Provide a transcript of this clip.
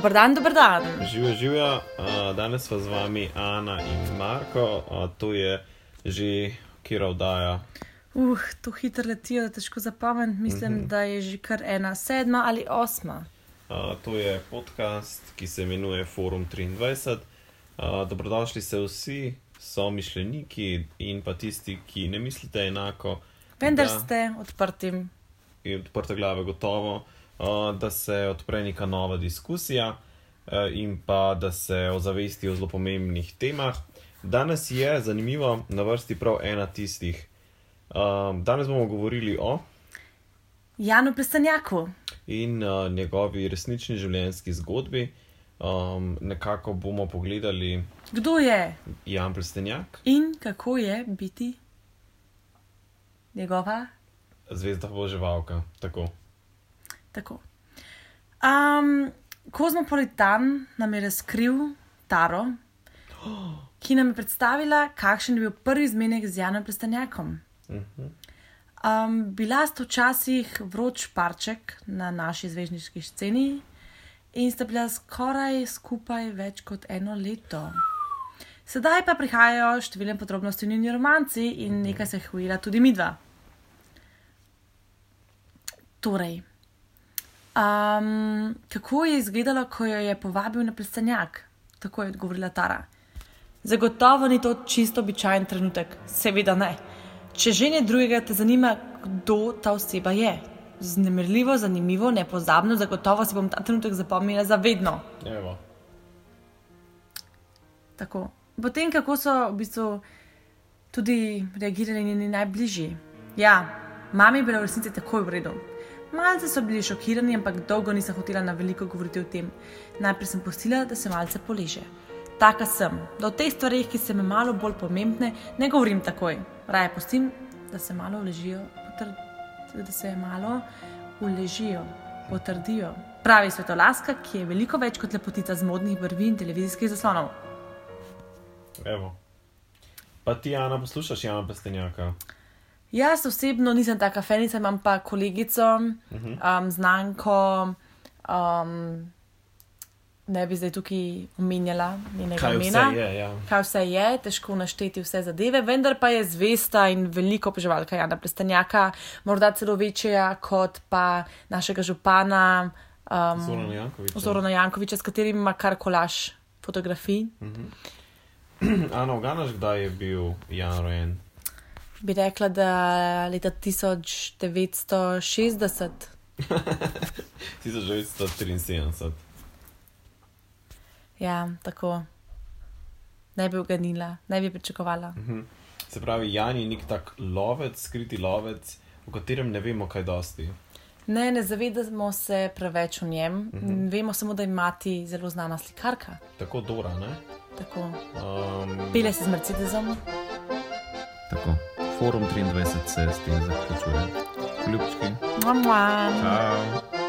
Dober dan, dober dan. Živijo, živijo. Uh, danes pa z vami Ana in Marko, uh, to je že kira oddaja. Uh, to hitro letijo, da težko zapomnim. Mislim, mm -hmm. da je že kar ena sedma ali osma. Uh, to je podcast, ki se imenuje Forum 23. Uh, dobrodošli se vsi, so mišljeniki in pa tisti, ki ne mislite enako. Vendar da, ste odprti. Odprte glave, gotovo. Uh, da se odpre neka nova diskusija uh, in pa da se ozavesti o zelo pomembnih temah. Danes je zanimivo na vrsti prav ena tistih. Um, danes bomo govorili o Janu Plesanjaku in njegovi resnični življenjski zgodbi. Um, nekako bomo pogledali, kdo je Jan Plesanjak in kako je biti njegova zvezda Boževalka. Tako. Tako. Um, Kozmopolitan nam je razkril Taro, ki nam je predstavila, kakšen je bil prvi zmenek z Janom Prestanjakom. Um, bila sta včasih vroč parček na naši zvezdniški sceni in sta bila skoraj skupaj več kot eno leto. Sedaj pa prihajajo številne podrobnosti v njeni romanci in nekaj se je hujila tudi midva. Torej, Um, kako je izgledalo, ko jo je povabil na plesanjak? Tako je odgovorila Tara. Zagotovo ni to čisto običajen trenutek, seveda ne. Če že ne drugega te zanima, kdo ta oseba je. Znemirljivo, zanimivo, nepozabno, zagotovo si bom ta trenutek zapomnila za vedno. Evo. Tako. Potem, kako so v bistvu tudi reagirali njeni najbližji. Ja, mami je bila v resnici takoj v redu. Malce so bili šokirani, ampak dolgo nisem hotela na veliko govoriti o tem. Najprej sem pustila, da se malce poleže. Taka sem, da o teh stvarih, ki se mi malo bolj pomembne, ne govorim takoj. Raje pustim, da se malo uležijo, da se malo uležijo, potrdijo. Pravi svetolaska, ki je veliko več kot lepotica z modnih brvi in televizijskih zaslonov. Evo. Pa ti, Ana, poslušaš Jana Pestenjaka? Jaz osebno nisem taka fenica, imam pa kolegico, um, znanko. Um, ne bi zdaj tukaj omenjala njenega Kaj imena. vse je, ja. Kaj vse je, težko našteti vse zadeve, vendar pa je zvesta in veliko oboževalka Jana Prestanjaka, morda celo večja kot pa našega župana um, Zorana Jankoviča. Zorana Jankoviča, s katerim ima kar kolaž fotografij. Ana, oganaš, kdaj je bil Jan rojen? Bi rekla, da leta 1960. 1973. Ja, tako. Ne bi uganila, ne bi pričakovala. Se pravi, Jan je nek tak lovec, skriti lovec, o katerem ne vemo kaj dosti. Ne, ne zavedamo se preveč o njem. Uh -huh. Vemo samo, da je mati zelo znana slikarka. Tako Dora, ne? Tako. Um, Pele se z Mercedesom. tako. Forum 23 se s tem zaključuje. Ljubčki. Mua, mua. Ciao.